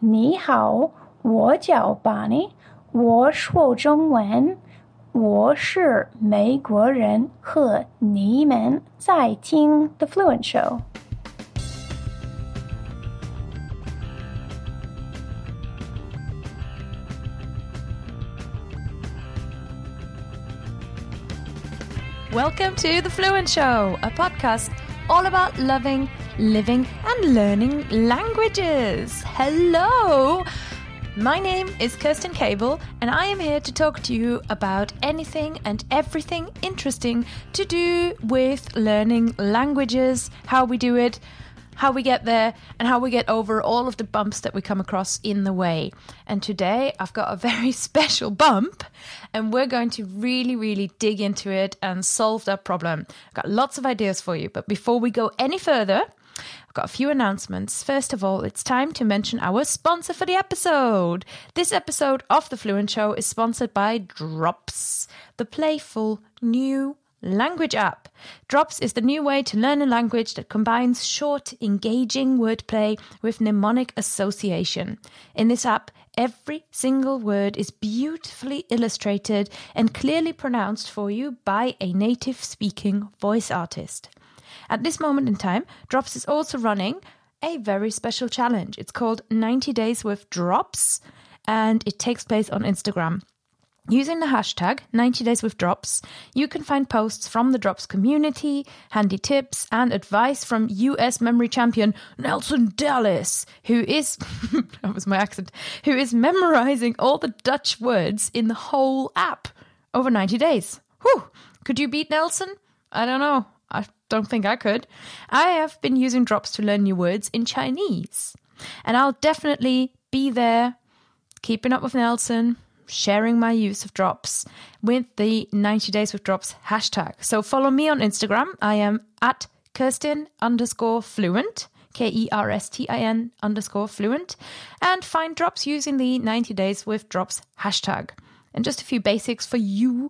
你好，我叫 Bonnie，我说中文。我是美国人，和你们在听 The Fluent Show。Welcome to The Fluent Show, a podcast all about loving, living, and learning languages. Hello! My name is Kerstin Cable, and I am here to talk to you about anything and everything interesting to do with learning languages, how we do it, how we get there, and how we get over all of the bumps that we come across in the way. And today I've got a very special bump, and we're going to really, really dig into it and solve that problem. I've got lots of ideas for you, but before we go any further, I've got a few announcements. First of all, it's time to mention our sponsor for the episode. This episode of The Fluent Show is sponsored by Drops, the playful new language app. Drops is the new way to learn a language that combines short, engaging wordplay with mnemonic association. In this app, every single word is beautifully illustrated and clearly pronounced for you by a native speaking voice artist. At this moment in time, Drops is also running a very special challenge. It's called 90 Days with Drops, and it takes place on Instagram. Using the hashtag 90 Days with Drops, you can find posts from the Drops community, handy tips, and advice from US memory champion Nelson Dellis, who is, that was my accent, who is memorizing all the Dutch words in the whole app over 90 days. Whew! Could you beat Nelson? I don't know. I don't think I could. I have been using drops to learn new words in Chinese. And I'll definitely be there, keeping up with Nelson, sharing my use of drops with the 90 Days with Drops hashtag. So follow me on Instagram. I am at Kerstin underscore fluent. K E R S T I N underscore fluent, and find drops using the 90 days with drops hashtag. And just a few basics for you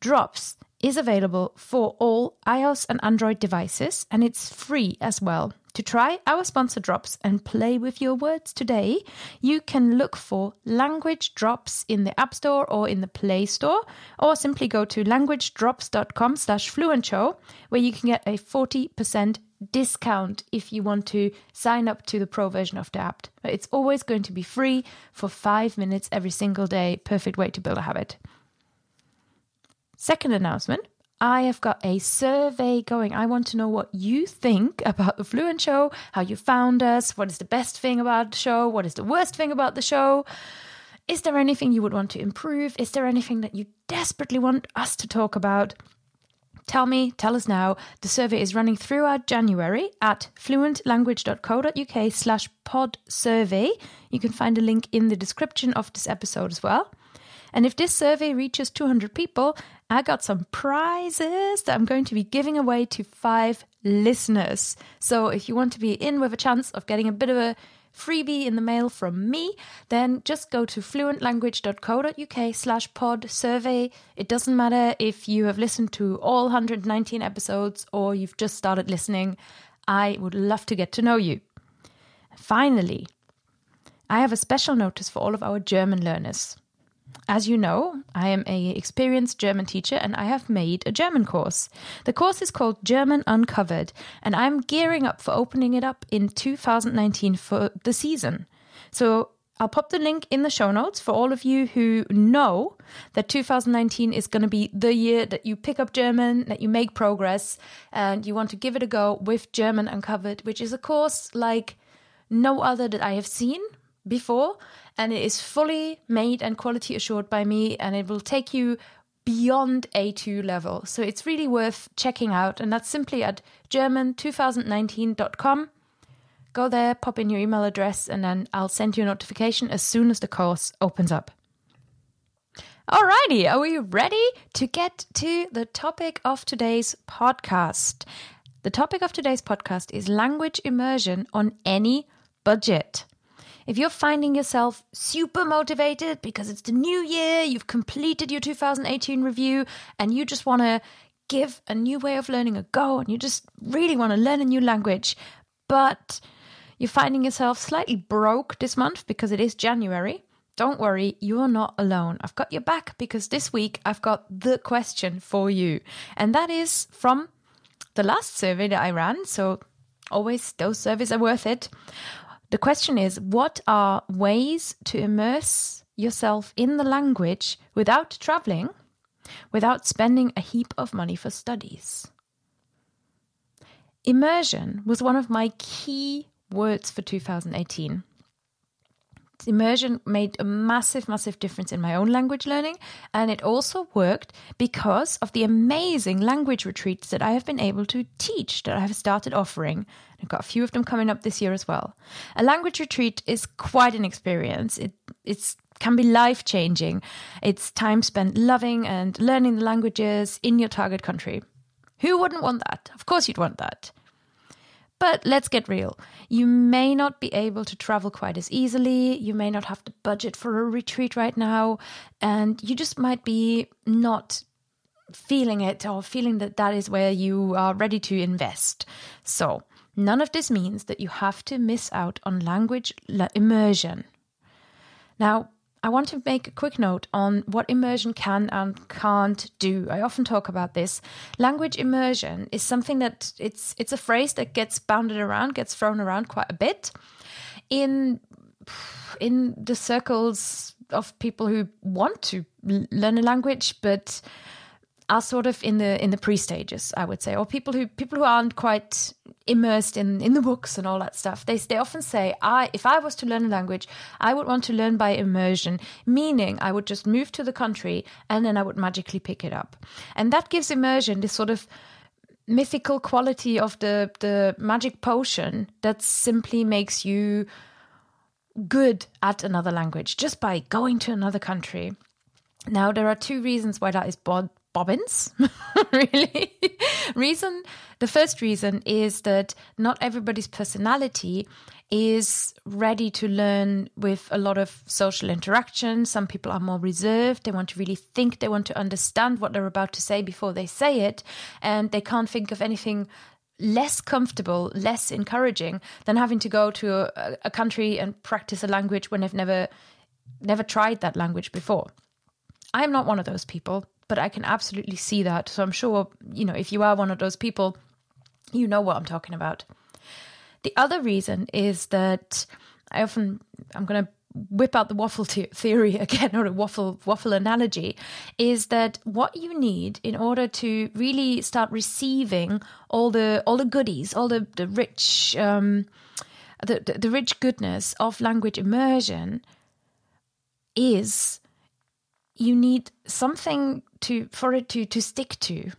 drops is available for all iOS and Android devices, and it's free as well. To try our sponsor drops and play with your words today, you can look for language drops in the App Store or in the Play Store, or simply go to languagedrops.com slash fluentshow, where you can get a 40% discount if you want to sign up to the pro version of the app. It's always going to be free for five minutes every single day. Perfect way to build a habit. Second announcement I have got a survey going. I want to know what you think about the Fluent Show, how you found us, what is the best thing about the show, what is the worst thing about the show. Is there anything you would want to improve? Is there anything that you desperately want us to talk about? Tell me, tell us now. The survey is running throughout January at fluentlanguage.co.uk slash pod survey. You can find a link in the description of this episode as well. And if this survey reaches 200 people, I got some prizes that I'm going to be giving away to five listeners. So if you want to be in with a chance of getting a bit of a freebie in the mail from me, then just go to fluentlanguage.co.uk slash pod survey. It doesn't matter if you have listened to all 119 episodes or you've just started listening. I would love to get to know you. Finally, I have a special notice for all of our German learners. As you know, I am a experienced German teacher and I have made a German course. The course is called German Uncovered and I'm gearing up for opening it up in 2019 for the season. So I'll pop the link in the show notes for all of you who know that 2019 is going to be the year that you pick up German, that you make progress, and you want to give it a go with German Uncovered, which is a course like no other that I have seen before and it is fully made and quality assured by me and it will take you beyond A2 level. So it's really worth checking out and that's simply at german2019.com. Go there, pop in your email address and then I'll send you a notification as soon as the course opens up. Alrighty, are we ready to get to the topic of today's podcast? The topic of today's podcast is language immersion on any budget. If you're finding yourself super motivated because it's the new year, you've completed your 2018 review, and you just want to give a new way of learning a go, and you just really want to learn a new language, but you're finding yourself slightly broke this month because it is January, don't worry, you're not alone. I've got your back because this week I've got the question for you. And that is from the last survey that I ran. So always those surveys are worth it. The question is what are ways to immerse yourself in the language without traveling, without spending a heap of money for studies? Immersion was one of my key words for 2018 immersion made a massive, massive difference in my own language learning. And it also worked because of the amazing language retreats that I have been able to teach that I have started offering. I've got a few of them coming up this year as well. A language retreat is quite an experience. It it's can be life changing. It's time spent loving and learning the languages in your target country. Who wouldn't want that? Of course, you'd want that. But let's get real. You may not be able to travel quite as easily. You may not have the budget for a retreat right now. And you just might be not feeling it or feeling that that is where you are ready to invest. So, none of this means that you have to miss out on language immersion. Now, I want to make a quick note on what immersion can and can't do. I often talk about this. Language immersion is something that it's it's a phrase that gets bounded around, gets thrown around quite a bit in in the circles of people who want to learn a language but are sort of in the in the pre stages, I would say, or people who people who aren't quite immersed in in the books and all that stuff. They they often say, I if I was to learn a language, I would want to learn by immersion, meaning I would just move to the country and then I would magically pick it up, and that gives immersion this sort of mythical quality of the the magic potion that simply makes you good at another language just by going to another country. Now, there are two reasons why that is bod- bobbins, really. reason the first reason is that not everybody's personality is ready to learn with a lot of social interaction. Some people are more reserved. They want to really think, they want to understand what they're about to say before they say it, and they can't think of anything less comfortable, less encouraging than having to go to a, a country and practice a language when they've never never tried that language before. I'm not one of those people but I can absolutely see that. So I'm sure, you know, if you are one of those people, you know what I'm talking about. The other reason is that I often, I'm going to whip out the waffle te- theory again or a waffle waffle analogy is that what you need in order to really start receiving all the all the goodies all the the rich um, the, the, the rich goodness of language immersion is you need something to for it to to stick to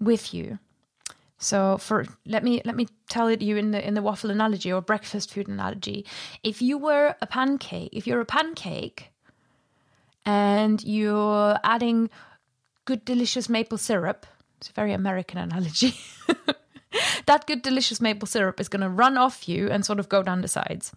with you. So for let me let me tell it you in the in the waffle analogy or breakfast food analogy. If you were a pancake, if you're a pancake and you're adding good delicious maple syrup, it's a very American analogy. that good delicious maple syrup is going to run off you and sort of go down the sides.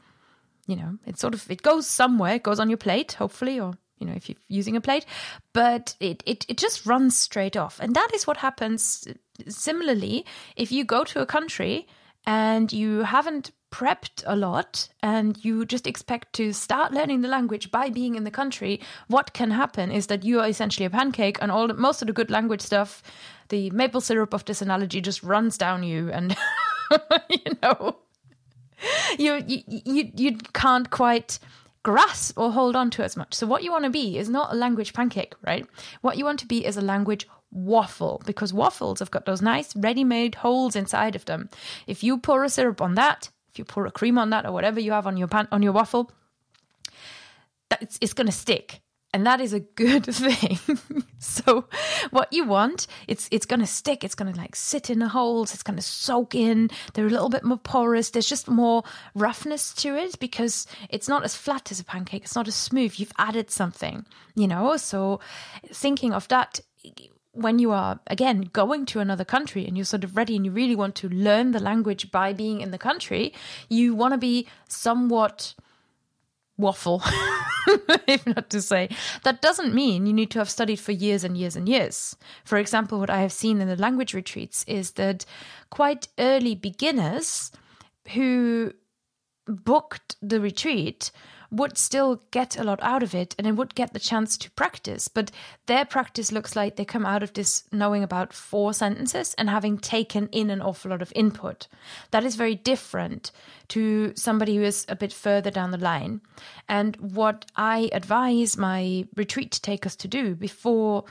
You know, it sort of it goes somewhere, it goes on your plate, hopefully, or you know, if you're using a plate, but it, it, it just runs straight off. And that is what happens similarly if you go to a country and you haven't prepped a lot and you just expect to start learning the language by being in the country, what can happen is that you are essentially a pancake and all the, most of the good language stuff, the maple syrup of this analogy just runs down you and you know you, you you you can't quite grasp or hold on to as much. So, what you want to be is not a language pancake, right? What you want to be is a language waffle because waffles have got those nice ready made holes inside of them. If you pour a syrup on that, if you pour a cream on that, or whatever you have on your pan- on your waffle, that's, it's going to stick and that is a good thing. so what you want, it's it's going to stick. It's going to like sit in the holes. It's going to soak in. They're a little bit more porous. There's just more roughness to it because it's not as flat as a pancake. It's not as smooth. You've added something, you know. So thinking of that when you are again going to another country and you're sort of ready and you really want to learn the language by being in the country, you want to be somewhat waffle, if not to say. That doesn't mean you need to have studied for years and years and years. For example, what I have seen in the language retreats is that quite early beginners who booked the retreat would still get a lot out of it and it would get the chance to practice. But their practice looks like they come out of this knowing about four sentences and having taken in an awful lot of input. That is very different to somebody who is a bit further down the line. And what I advise my retreat takers to do before,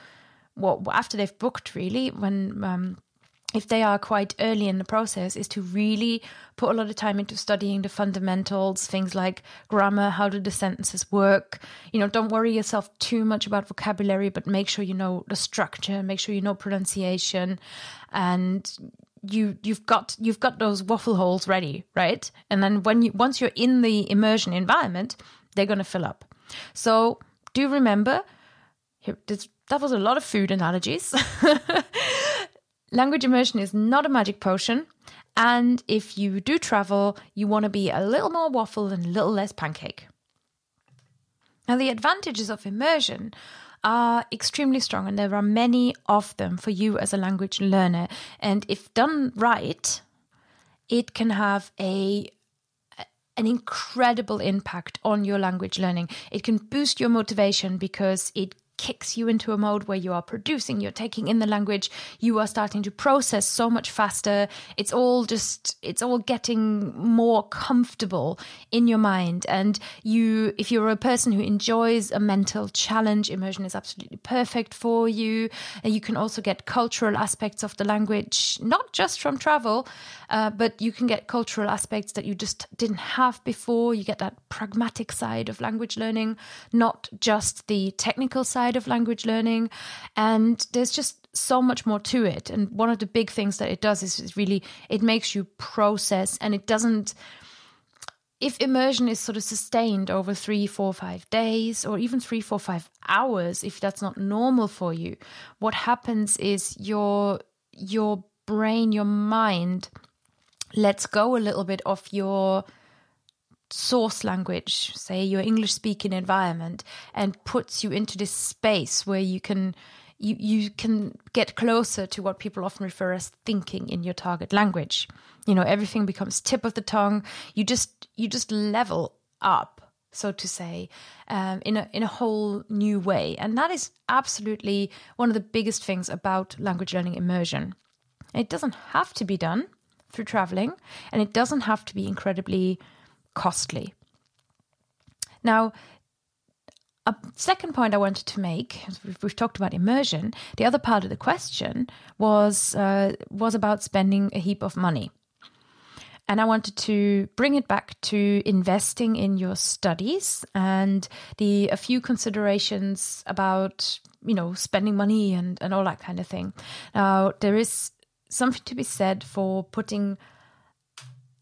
well, after they've booked, really, when um, if they are quite early in the process, is to really put a lot of time into studying the fundamentals, things like grammar, how do the sentences work. You know, don't worry yourself too much about vocabulary, but make sure you know the structure, make sure you know pronunciation, and you you've got you've got those waffle holes ready, right? And then when you once you're in the immersion environment, they're going to fill up. So do remember, here, that was a lot of food analogies. Language immersion is not a magic potion. And if you do travel, you want to be a little more waffle and a little less pancake. Now, the advantages of immersion are extremely strong, and there are many of them for you as a language learner. And if done right, it can have a an incredible impact on your language learning. It can boost your motivation because it kicks you into a mode where you are producing, you're taking in the language, you are starting to process so much faster. It's all just, it's all getting more comfortable in your mind. And you, if you're a person who enjoys a mental challenge, immersion is absolutely perfect for you. And you can also get cultural aspects of the language, not just from travel, uh, but you can get cultural aspects that you just didn't have before. You get that pragmatic side of language learning, not just the technical side of language learning. And there's just so much more to it. And one of the big things that it does is, is really it makes you process and it doesn't if immersion is sort of sustained over three, four, five days, or even three, four, five hours, if that's not normal for you, what happens is your your brain, your mind lets go a little bit of your source language, say your English speaking environment, and puts you into this space where you can you, you can get closer to what people often refer as thinking in your target language. You know, everything becomes tip of the tongue. You just you just level up, so to say, um, in a in a whole new way, and that is absolutely one of the biggest things about language learning immersion. It doesn't have to be done through traveling, and it doesn't have to be incredibly costly. Now, a second point I wanted to make, we've talked about immersion. The other part of the question was uh, was about spending a heap of money, and I wanted to bring it back to investing in your studies and the a few considerations about you know spending money and and all that kind of thing. Now there is something to be said for putting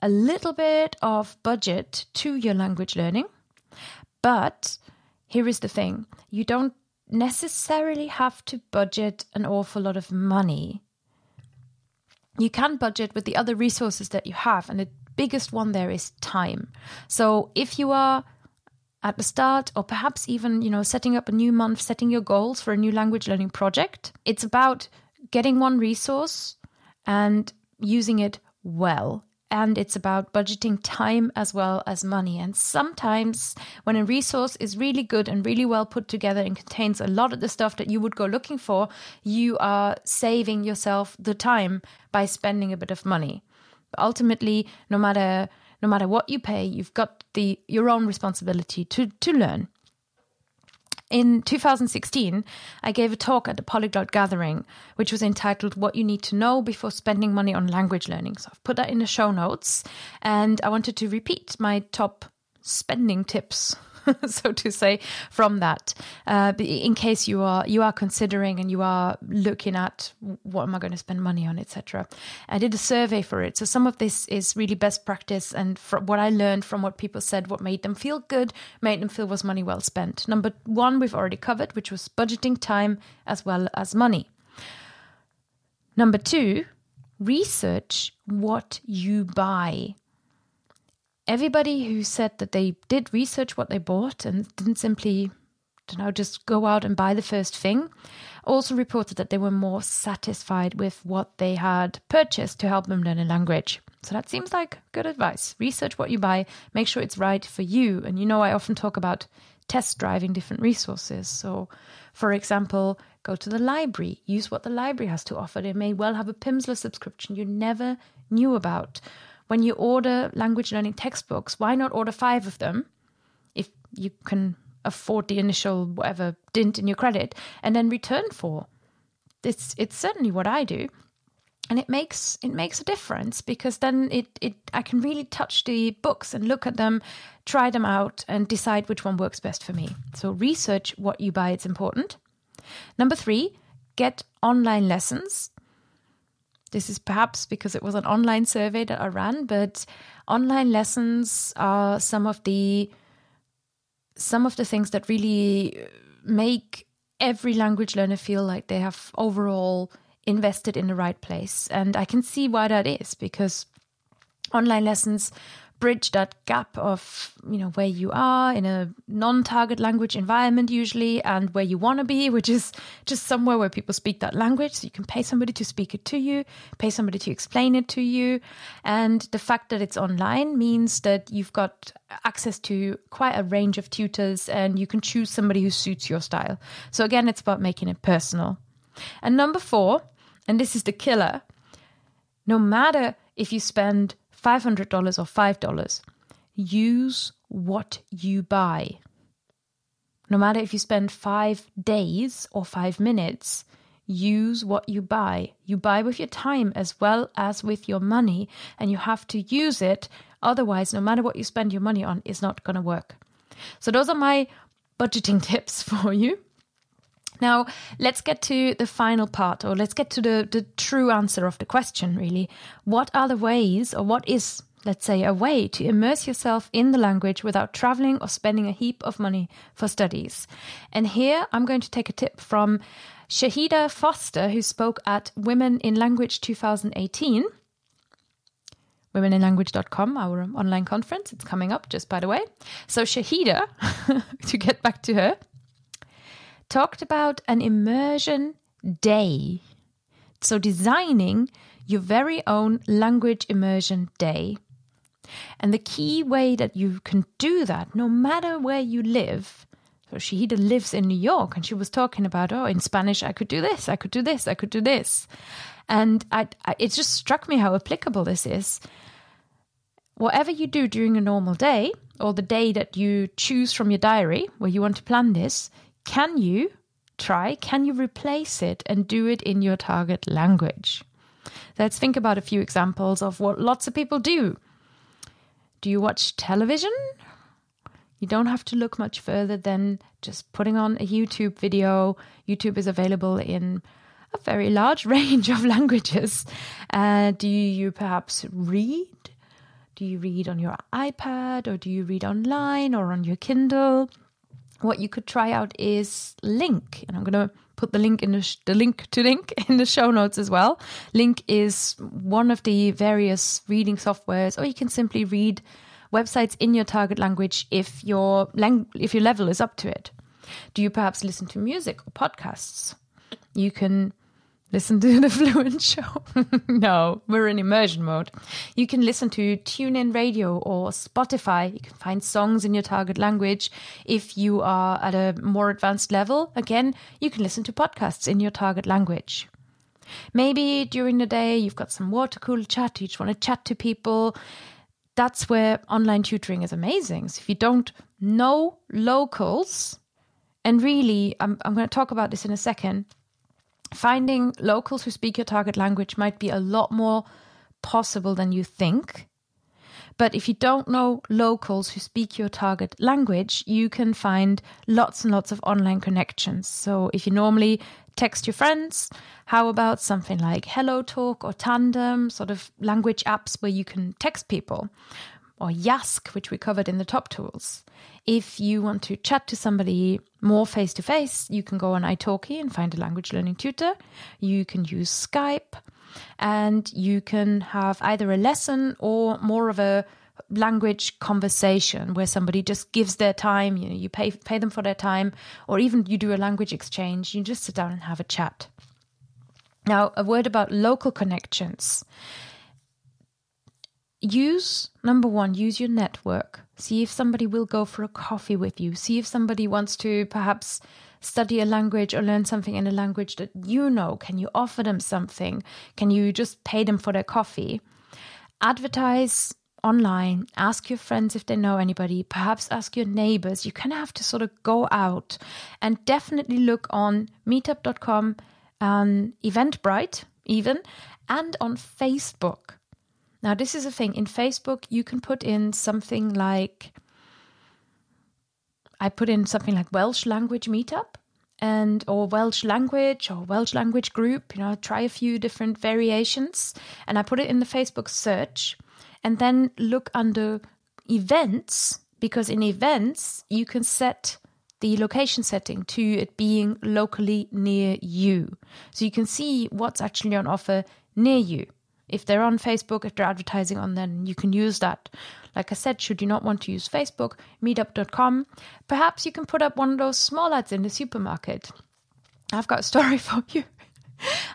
a little bit of budget to your language learning. But here is the thing you don't necessarily have to budget an awful lot of money. You can budget with the other resources that you have, and the biggest one there is time. So if you are at the start or perhaps even you know setting up a new month setting your goals for a new language learning project it's about getting one resource and using it well and it's about budgeting time as well as money. And sometimes, when a resource is really good and really well put together and contains a lot of the stuff that you would go looking for, you are saving yourself the time by spending a bit of money. But ultimately, no matter no matter what you pay, you've got the your own responsibility to to learn. In 2016, I gave a talk at the Polyglot Gathering, which was entitled What You Need to Know Before Spending Money on Language Learning. So I've put that in the show notes, and I wanted to repeat my top spending tips so to say, from that. Uh, in case you are you are considering and you are looking at what am I going to spend money on, etc. I did a survey for it, so some of this is really best practice and what I learned from what people said, what made them feel good, made them feel was money well spent. Number one, we've already covered, which was budgeting time as well as money. Number two, research what you buy everybody who said that they did research what they bought and didn't simply you know just go out and buy the first thing also reported that they were more satisfied with what they had purchased to help them learn a language So that seems like good advice. Research what you buy, make sure it's right for you. And you know, I often talk about test driving different resources. So, for example, go to the library, use what the library has to offer. They may well have a Pimsleur subscription you never knew about. When you order language learning textbooks, why not order five of them if you can afford the initial whatever dint in your credit and then return for? It's it's certainly what I do and it makes it makes a difference because then it, it I can really touch the books and look at them, try them out, and decide which one works best for me. So research what you buy; it's important. Number three, get online lessons. This is perhaps because it was an online survey that I ran, but online lessons are some of the some of the things that really make every language learner feel like they have overall invested in the right place. And I can see why that is because online lessons bridge that gap of you know where you are in a non-target language environment usually and where you want to be which is just somewhere where people speak that language. So you can pay somebody to speak it to you pay somebody to explain it to you. And the fact that it's online means that you've got access to quite a range of tutors and you can choose somebody who suits your style. So again it's about making it personal. And number 4 and this is the killer, no matter if you spend $500 or $5, use what you buy. No matter if you spend five days or five minutes, use what you buy. You buy with your time as well as with your money, and you have to use it. Otherwise, no matter what you spend your money on, it's not going to work. So, those are my budgeting tips for you. Now, let's get to the final part, or let's get to the, the true answer of the question, really. What are the ways, or what is, let's say, a way to immerse yourself in the language without traveling or spending a heap of money for studies? And here I'm going to take a tip from Shahida Foster, who spoke at Women in Language 2018 womeninlanguage.com, our online conference. It's coming up, just by the way. So, Shahida, to get back to her, talked about an immersion day. So, designing your very own language immersion day. And the key way that you can do that, no matter where you live, so she lives in New York and she was talking about, oh, in Spanish, I could do this, I could do this, I could do this. And I, I, it just struck me how applicable this is. Whatever you do during a normal day, or the day that you choose from your diary where you want to plan this, can you try, can you replace it and do it in your target language? Let's think about a few examples of what lots of people do. Do you watch television? You don't have to look much further than just putting on a YouTube video. YouTube is available in a very large range of languages. Uh, do you perhaps read? Do you read on your iPad or do you read online or on your Kindle? What you could try out is LingQ. and I'm going to put the link in the, sh- the link to LingQ in the show notes as well. LingQ is one of the various reading softwares, or you can simply read websites in your target language if your lang- if your level is up to it. Do you perhaps listen to music or podcasts? You can listen to the Fluent Show. no, we're in immersion mode. You can listen to TuneIn Radio or Spotify. You can find songs in your target language. If you are at a more advanced level, again, you can listen to podcasts in your target language. Maybe during the day you've got some water cooler chat, you just want to chat to people. That's where online tutoring is amazing. So if you don't know locals, and really, I'm, I'm going to talk about this in a second finding locals who speak your target language might be a lot more possible than you think. But if you don't know locals who speak your target language, you can find lots and lots of online connections. So if you normally text your friends, how about something like HelloTalk or Tandem, sort of language apps where you can text people? Or Yask, which we covered in the top tools. If you want to chat to somebody more face to face, you can go on italki and find a language learning tutor. You can use Skype and you can have either a lesson or more of a language conversation where somebody just gives their time, you know, you pay pay them for their time or even you do a language exchange, you just sit down and have a chat. Now, a word about local connections use number one, use your network. See if somebody will go for a coffee with you. See if somebody wants to perhaps study a language or learn something in a language that you know. Can you offer them something? Can you just pay them for their coffee? Advertise online, ask your friends if they know anybody, perhaps ask your neighbors. You kind of have to sort of go out and definitely look on meetup.com, um, Eventbrite, even, and on Facebook. Now, this is a thing. In Facebook, you can put in something like I put in something like Welsh language meetup and or Welsh language or Welsh language group, you know, try a few different variations and I put it in the Facebook search and then look under events because in events you can set the location setting to it being locally near you. So you can see what's actually on offer near you. If they're on Facebook, if they're advertising on, then you can use that. Like I said, should you not want to use Facebook, meetup.com, perhaps you can put up one of those small ads in the supermarket. I've got a story for you.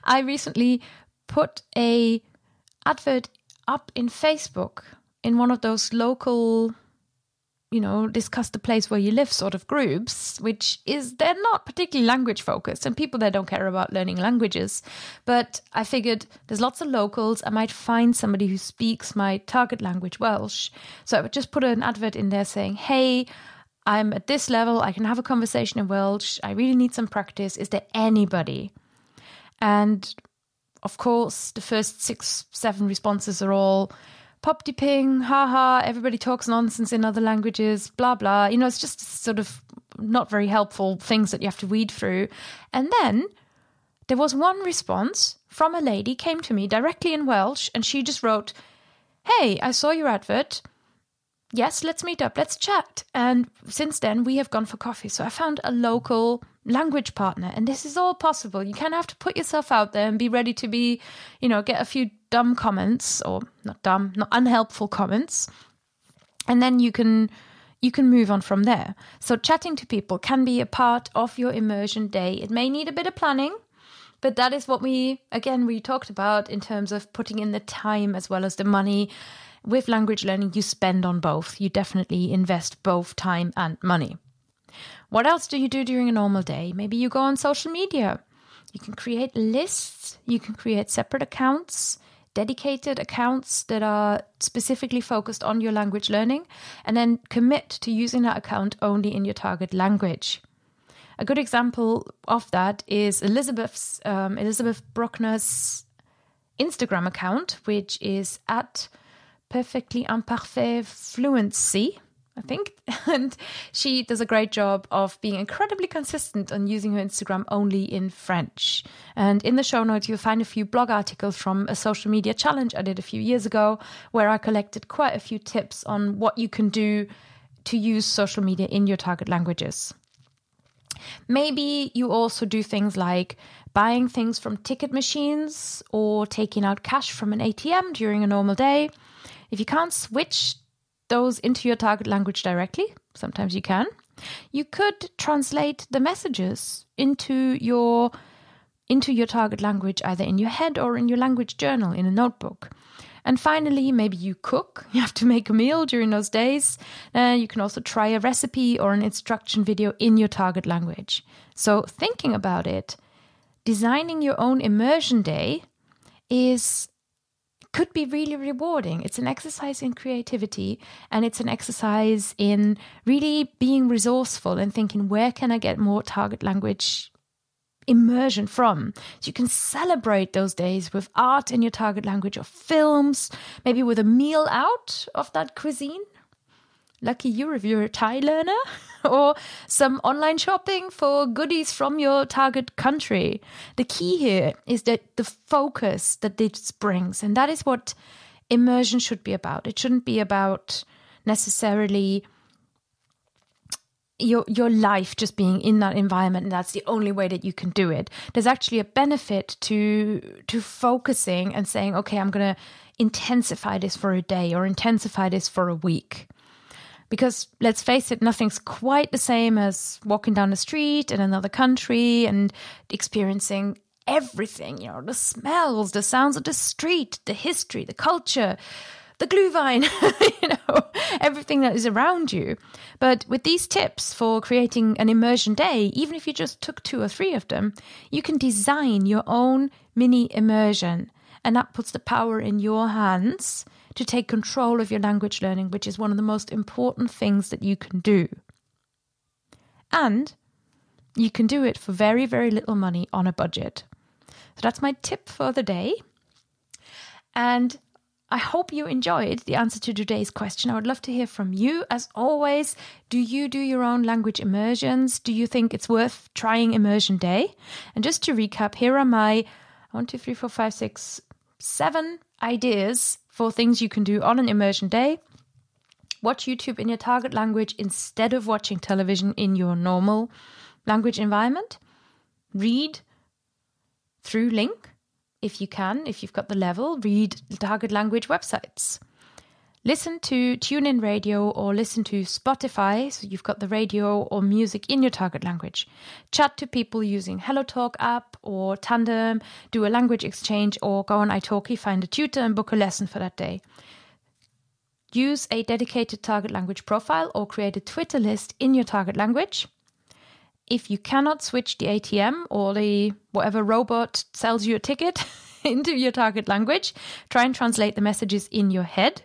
I recently put a advert up in Facebook in one of those local you know, discuss the place where you live sort of groups, which is they're not particularly language focused and people there don't care about learning languages. But I figured there's lots of locals. I might find somebody who speaks my target language Welsh. So I would just put an advert in there saying, Hey, I'm at this level, I can have a conversation in Welsh, I really need some practice. Is there anybody? And of course, the first six, seven responses are all pop ping, haha, everybody talks nonsense in other languages, blah, blah. You know, it's just sort of not very helpful things that you have to weed through. And then there was one response from a lady came to me directly in Welsh and she just wrote, Hey, I saw your advert. Yes, let's meet up, let's chat. And since then, we have gone for coffee. So I found a local language partner, and this is all possible. You kind of have to put yourself out there and be ready to be, you know, get a few dumb comments or not dumb, not unhelpful comments, and then you can you can move on from there. So chatting to people can be a part of your immersion day. It may need a bit of planning, but that is what we again we talked about in terms of putting in the time as well as the money. With language learning, you spend on both. You definitely invest both time and money. What else do you do during a normal day? Maybe you go on social media. You can create lists, you can create separate accounts dedicated accounts that are specifically focused on your language learning, and then commit to using that account only in your target language. A good example of that is Elizabeth's um, Elizabeth Bruckner's Instagram account, which is at perfectly imparfait fluency. I think. And she does a great job of being incredibly consistent on using her Instagram only in French. And in the show notes, you'll find a few blog articles from a social media challenge I did a few years ago, where I collected quite a few tips on what you can do to use social media in your target languages. Maybe you also do things like buying things from ticket machines or taking out cash from an ATM during a normal day. If you can't switch those into your target language directly. Sometimes you can. You could translate the messages into your into your target language either in your head or in your language journal in a notebook. And finally, maybe you cook. You have to make a meal during those days. Uh, you can also try a recipe or an instruction video in your target language. So, thinking about it, designing your own immersion day is could be really rewarding. It's an exercise in creativity and it's an exercise in really being resourceful and thinking, where can I get more target language immersion from. So you can celebrate those days with art in your target language or films, maybe with a meal out of that cuisine Lucky you if you're a Thai learner, or some online shopping for goodies from your target country. The key here is that the focus that this brings, and that is what immersion should be about. It shouldn't be about necessarily your your life just being in that environment and that's the only way that you can do it there's actually a benefit to to focusing and saying okay i'm going to intensify this for a day or intensify this for a week because let's face it, nothing's quite the same as walking down the street in another country and experiencing everything, you know, the smells, the sounds of the street, the history, the culture, the Glühwein, you know, everything that is around you. But with these tips for creating an immersion day, even if you just took two or three of them, you can design your own mini immersion. And that puts the power in your hands to take control of your language learning, which is one of the most important things that you can do. And you can do it for very, very little money on a budget. So that's my tip for the day. And I hope you enjoyed the answer to today's question. I would love to hear from you. As always, do you do your own language immersions? Do you think it's worth trying Immersion Day? And just to recap, here are my one, two, three, four, five, six, seven ideas for things you can do on an immersion day. Watch YouTube in your target language instead of watching television in your normal language environment. Read through LingQ if you can, if you've got the level, read target language websites. Listen to TuneIn Radio or listen to Spotify, so you've got the radio or music in your target language. Chat to people using HelloTalk app or Tandem, do a language exchange, or go on italki, find a tutor, and book a lesson for that day. Use a dedicated target language profile or create a Twitter list in your target language. If you cannot switch the ATM or the whatever robot sells you a ticket into your target language, try and translate the messages in your head.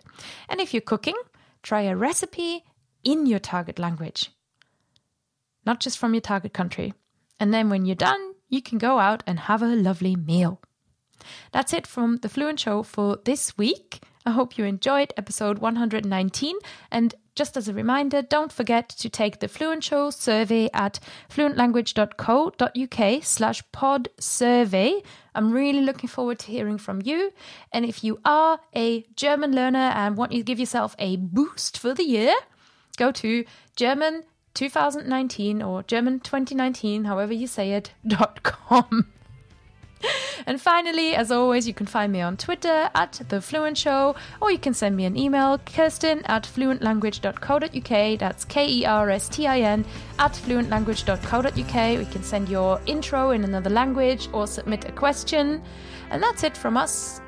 And if you're cooking, try a recipe in your target language, not just from your target country. And then when you're done, you can go out and have a lovely meal. That's it from the Fluent Show for this week. I hope you enjoyed episode 119. And just as a reminder, don't forget to take the Fluent Show survey at fluentlanguage.co.uk slash pod survey. I'm really looking forward to hearing from you. And if you are a German learner and want to give yourself a boost for the year, go to German 2019 or German 2019, however you say it, dot com. And finally, as always, you can find me on Twitter at The Fluent Show, or you can send me an email, kerstin at fluentlanguage.co.uk. That's K E R S T I N at fluentlanguage.co.uk. We can send your intro in another language or submit a question. And that's it from us.